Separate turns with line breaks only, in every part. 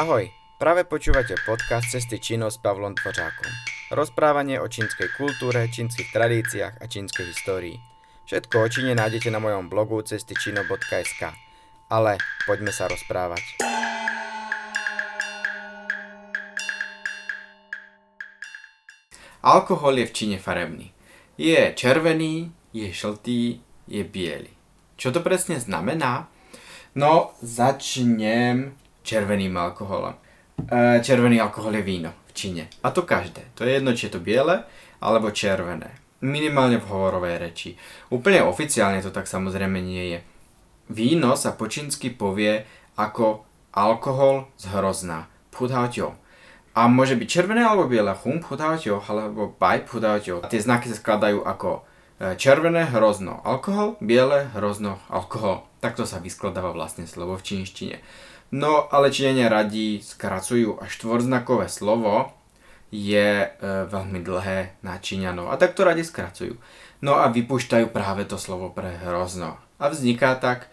Ahoj, práve počúvate podcast Cesty Číno s Pavlom Tvořákom. Rozprávanie o čínskej kultúre, čínskych tradíciách a čínskej histórii. Všetko o Číne nájdete na mojom blogu cestyčino.sk. Ale poďme sa rozprávať. Alkohol je v Číne farebný. Je červený, je žltý, je biely. Čo to presne znamená? No, začnem červeným alkoholom. E, červený alkohol je víno v Číne. A to každé. To je jedno, či je to biele alebo červené. Minimálne v hovorovej reči. Úplne oficiálne to tak samozrejme nie je. Víno sa po čínsky povie ako alkohol z hrozná. Pudhaoťo. A môže byť červené alebo biele. Hum pudhaoťo alebo bai pudhaoťo. Tie znaky sa skladajú ako červené hrozno alkohol, biele hrozno alkohol. Takto sa vyskladáva vlastne slovo v čínštine. No, ale Číňania radí skracujú a štvorznakové slovo je e, veľmi dlhé na Číňanov a tak to radi skracujú. No a vypúšťajú práve to slovo pre hrozno. A vzniká tak e,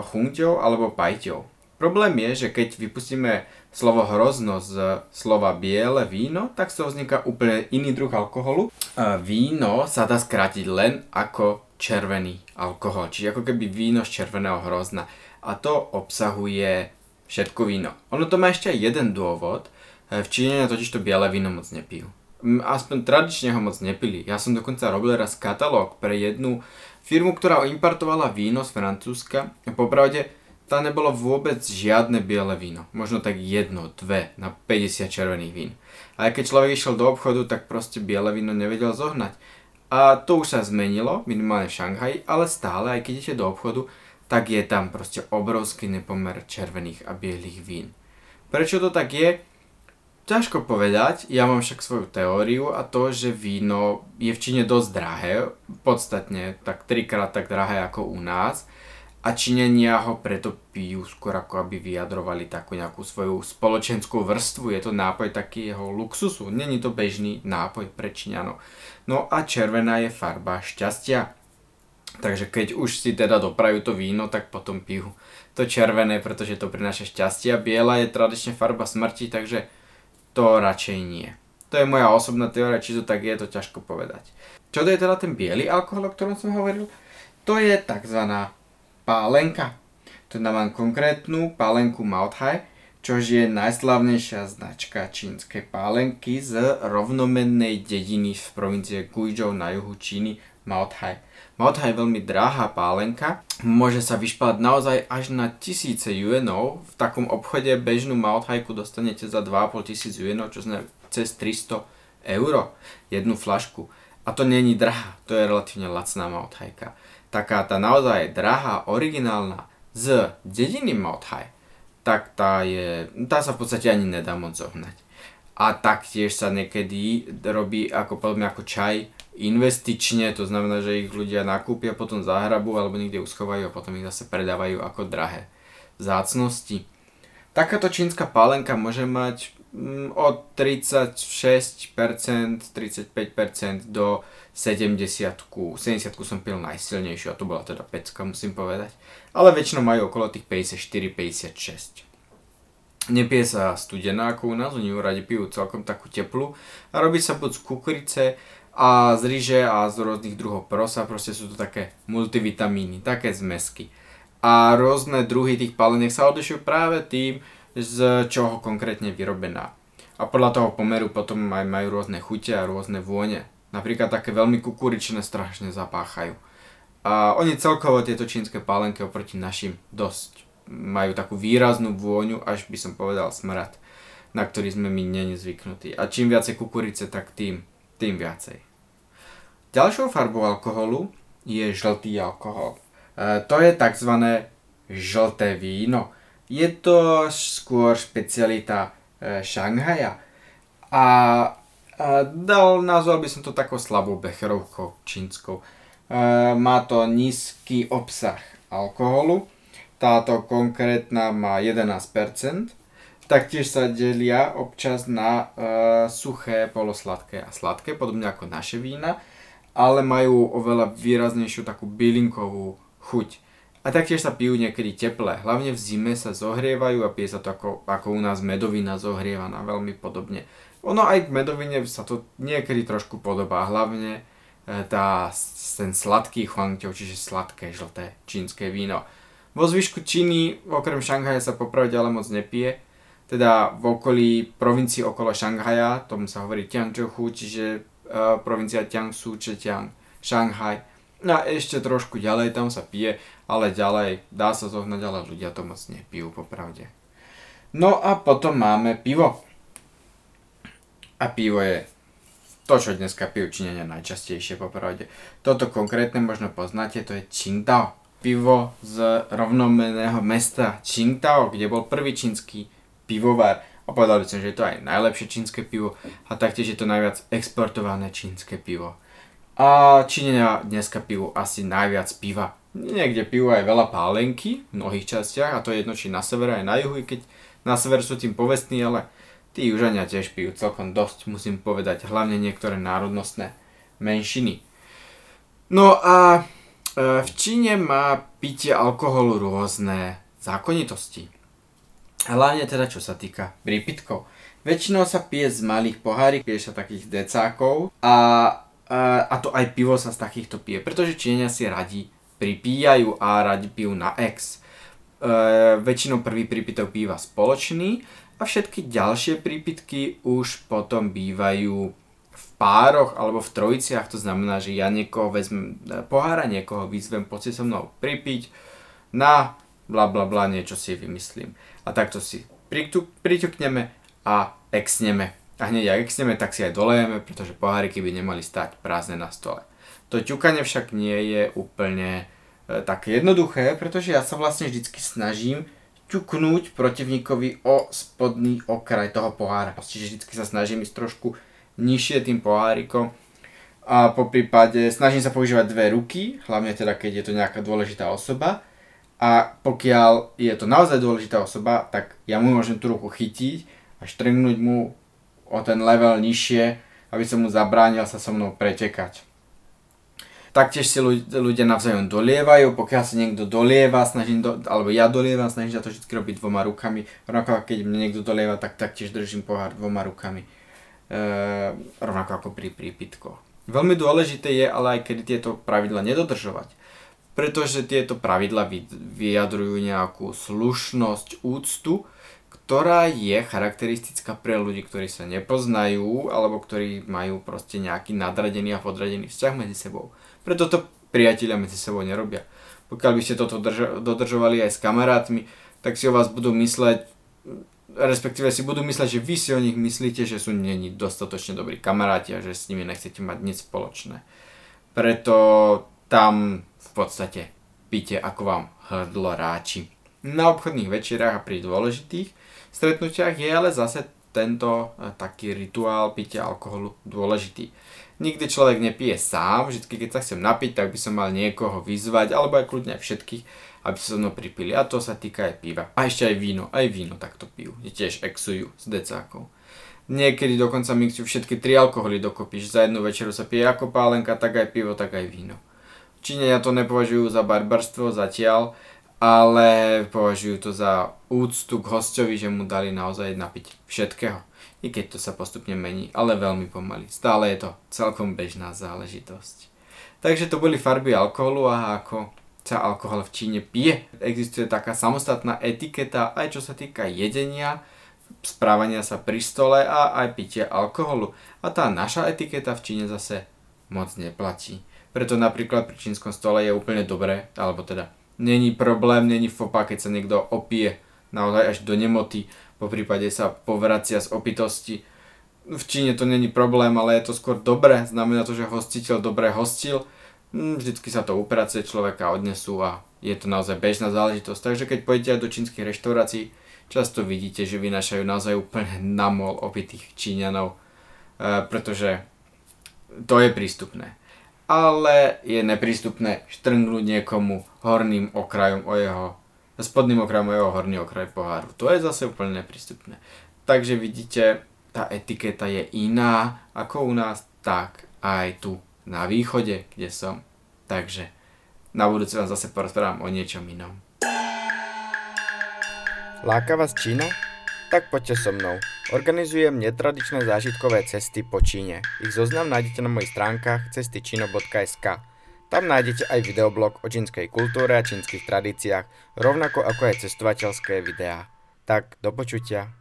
chungťou alebo pajťou. Problém je, že keď vypustíme slovo hrozno z slova biele víno, tak z toho vzniká úplne iný druh alkoholu. Víno sa dá skrátiť len ako červený alkohol, čiže ako keby víno z červeného hrozna a to obsahuje všetko víno. Ono to má ešte jeden dôvod. V Číne totiž to biele víno moc nepijú. Aspoň tradične ho moc nepili. Ja som dokonca robil raz katalóg pre jednu firmu, ktorá importovala víno z Francúzska. Popravde tam nebolo vôbec žiadne biele víno. Možno tak jedno, dve na 50 červených vín. A keď človek išiel do obchodu, tak proste biele víno nevedel zohnať. A to už sa zmenilo, minimálne v Šanghaji, ale stále, aj keď idete do obchodu, tak je tam proste obrovský nepomer červených a bielých vín. Prečo to tak je? Ťažko povedať, ja mám však svoju teóriu a to, že víno je v Číne dosť drahé, podstatne tak trikrát tak drahé ako u nás a Číňania ho preto pijú skôr ako aby vyjadrovali takú nejakú svoju spoločenskú vrstvu, je to nápoj takého luxusu, není to bežný nápoj pre Číňanov. No a červená je farba šťastia, Takže keď už si teda doprajú to víno, tak potom pijú to červené, pretože to prináša šťastie. A biela je tradične farba smrti, takže to radšej nie. To je moja osobná teória, či to tak je, to ťažko povedať. Čo to je teda ten biely alkohol, o ktorom som hovoril? To je tzv. Pálenka. Tu mám konkrétnu pálenku Maothai, čož je najslavnejšia značka čínskej pálenky z rovnomennej dediny v provincie Guizhou na juhu Číny Maothai. Maothai je veľmi drahá pálenka, môže sa vyšpalať naozaj až na tisíce juenov. V takom obchode bežnú Maothajku dostanete za 2,5 tisíc juenov, čo znamená cez 300 eur jednu flašku. A to není drahá, to je relatívne lacná Maothajka. Taká tá naozaj drahá, originálna z dediny Maothai, tak tá, je, tá sa v podstate ani nedá moc zohnať. A taktiež sa niekedy robí ako, povedzme, ako čaj investične, to znamená, že ich ľudia nakúpia, potom zahrabu alebo niekde uschovajú a potom ich zase predávajú ako drahé zácnosti. Takáto čínska pálenka môže mať mm, od 36%, 35% do 70 70 som pil najsilnejšiu a to bola teda pecka, musím povedať. Ale väčšinou majú okolo tých 54-56. Nepije sa studená ako u nás, oni ju radi pijú celkom takú teplú a robí sa buď z kukurice, a z ryže a z rôznych druhov prosa, proste sú to také multivitamíny, také zmesky. A rôzne druhy tých paleniek sa odlišujú práve tým, z čoho konkrétne vyrobená. A podľa toho pomeru potom aj majú rôzne chute a rôzne vône. Napríklad také veľmi kukuričné strašne zapáchajú. A oni celkovo tieto čínske pálenky oproti našim dosť majú takú výraznú vôňu, až by som povedal smrad, na ktorý sme my není zvyknutí. A čím viacej kukurice, tak tým, tým viacej. Ďalšou farbou alkoholu je žltý alkohol. E, to je tzv. žlté víno. Je to skôr špecialita e, Šanghaja. A, a dal, nazval by som to takou slabou becherovkou čínskou. E, má to nízky obsah alkoholu. Táto konkrétna má 11%. Taktiež sa delia občas na e, suché, polosladké a sladké, podobne ako naše vína ale majú oveľa výraznejšiu takú bylinkovú chuť. A taktiež sa pijú niekedy teplé. Hlavne v zime sa zohrievajú a pije sa to ako, ako u nás medovina zohrievaná veľmi podobne. Ono aj k medovine sa to niekedy trošku podobá. Hlavne e, tá, ten sladký chuangťou, čiže sladké žlté čínske víno. Vo zvyšku Číny, okrem Šanghaja sa popravde ale moc nepije. Teda v okolí provincii okolo Šanghaja, tomu sa hovorí Tianzhou, čiže uh, provincia Jiangsu, Zhejiang, Šanghaj. No a ešte trošku ďalej, tam sa pije, ale ďalej dá sa zohnať, ale ľudia to moc nepijú popravde. No a potom máme pivo. A pivo je to, čo dneska pijú Číňania najčastejšie popravde. Toto konkrétne možno poznáte, to je Qingdao. Pivo z rovnomeného mesta Qingdao, kde bol prvý čínsky pivovar a povedal by som, že je to aj najlepšie čínske pivo a taktiež je to najviac exportované čínske pivo. A Číňania dneska pijú asi najviac piva. Niekde pijú aj veľa pálenky v mnohých častiach a to je jedno či na severe aj na juhu, keď na sever sú tým povestní, ale tí južania tiež pijú celkom dosť, musím povedať, hlavne niektoré národnostné menšiny. No a e, v Číne má pitie alkoholu rôzne zákonitosti. Hlavne teda čo sa týka prípitkov. Väčšinou sa pije z malých pohárik, pije sa takých decákov a, a, to aj pivo sa z takýchto pije, pretože Číňania si radi pripíjajú a radi pijú na ex. E, väčšinou prvý prípitok býva spoločný a všetky ďalšie prípitky už potom bývajú v pároch alebo v trojiciach, to znamená, že ja niekoho vezmem pohára, niekoho vyzvem poď si so mnou pripiť na bla bla bla, niečo si vymyslím. A takto si priťukneme a exneme. A hneď ak exneme, tak si aj dolejeme, pretože poháriky by nemali stať prázdne na stole. To ťukanie však nie je úplne e, také jednoduché, pretože ja sa vlastne vždycky snažím ťuknúť protivníkovi o spodný okraj toho pohára. Čiže vždycky sa snažím ísť trošku nižšie tým pohárikom a po prípade snažím sa používať dve ruky, hlavne teda keď je to nejaká dôležitá osoba a pokiaľ je to naozaj dôležitá osoba, tak ja mu môžem tú ruku chytiť a štrngnúť mu o ten level nižšie, aby som mu zabránil sa so mnou pretekať. Taktiež si ľudia navzájom dolievajú, pokiaľ sa niekto dolieva, snažím do, alebo ja dolievam, snažím sa to vždy robiť dvoma rukami. Rovnako keď mne niekto dolieva, tak taktiež držím pohár dvoma rukami. E, rovnako ako pri prípitkoch. Veľmi dôležité je ale aj kedy tieto pravidla nedodržovať pretože tieto pravidla vyjadrujú nejakú slušnosť, úctu, ktorá je charakteristická pre ľudí, ktorí sa nepoznajú alebo ktorí majú proste nejaký nadradený a podradený vzťah medzi sebou. Preto to priatelia medzi sebou nerobia. Pokiaľ by ste toto dodržovali aj s kamarátmi, tak si o vás budú mysleť, respektíve si budú mysleť, že vy si o nich myslíte, že sú není dostatočne dobrí kamaráti a že s nimi nechcete mať nič spoločné. Preto tam v podstate pite ako vám hrdlo ráči. Na obchodných večerách a pri dôležitých stretnutiach je ale zase tento e, taký rituál pitia alkoholu dôležitý. Nikdy človek nepije sám, vždy keď sa chcem napiť, tak by som mal niekoho vyzvať, alebo aj kľudne všetkých, aby sa so mnou pripili. A to sa týka aj piva. A ešte aj víno, aj víno takto pijú. Tiež exujú s decákov. Niekedy dokonca mixujú všetky tri alkoholy dokopy, za jednu večeru sa pije ako pálenka, tak aj pivo, tak aj víno. Číňania to nepovažujú za barbarstvo zatiaľ, ale považujú to za úctu k hostovi, že mu dali naozaj napiť všetkého. I keď to sa postupne mení, ale veľmi pomaly. Stále je to celkom bežná záležitosť. Takže to boli farby alkoholu a ako sa alkohol v Číne pije. Existuje taká samostatná etiketa aj čo sa týka jedenia, správania sa pri stole a aj pitia alkoholu. A tá naša etiketa v Číne zase moc neplatí. Preto napríklad pri čínskom stole je úplne dobré, alebo teda není problém, není fopa, keď sa niekto opije naozaj až do nemoty, po prípade sa povracia z opitosti. V Číne to není problém, ale je to skôr dobré, znamená to, že hostiteľ dobre hostil, hm, vždycky sa to uprace, človeka odnesú a je to naozaj bežná záležitosť. Takže keď pôjdete aj do čínskych reštaurácií, často vidíte, že vynášajú naozaj úplne namol opitých Číňanov, e, pretože to je prístupné ale je neprístupné štrngnúť niekomu horným okrajom o jeho, spodným okrajom o jeho horný okraj poháru. To je zase úplne neprístupné. Takže vidíte, tá etiketa je iná ako u nás, tak aj tu na východe, kde som. Takže Na budúce vám zase porozprávam o niečom inom.
Láka vás Čína? Tak poďte so mnou. Organizujem netradičné zážitkové cesty po Číne. Ich zoznam nájdete na mojich stránkach cestyčino.sk. Tam nájdete aj videoblog o čínskej kultúre a čínskych tradíciách, rovnako ako aj cestovateľské videá. Tak, do počutia.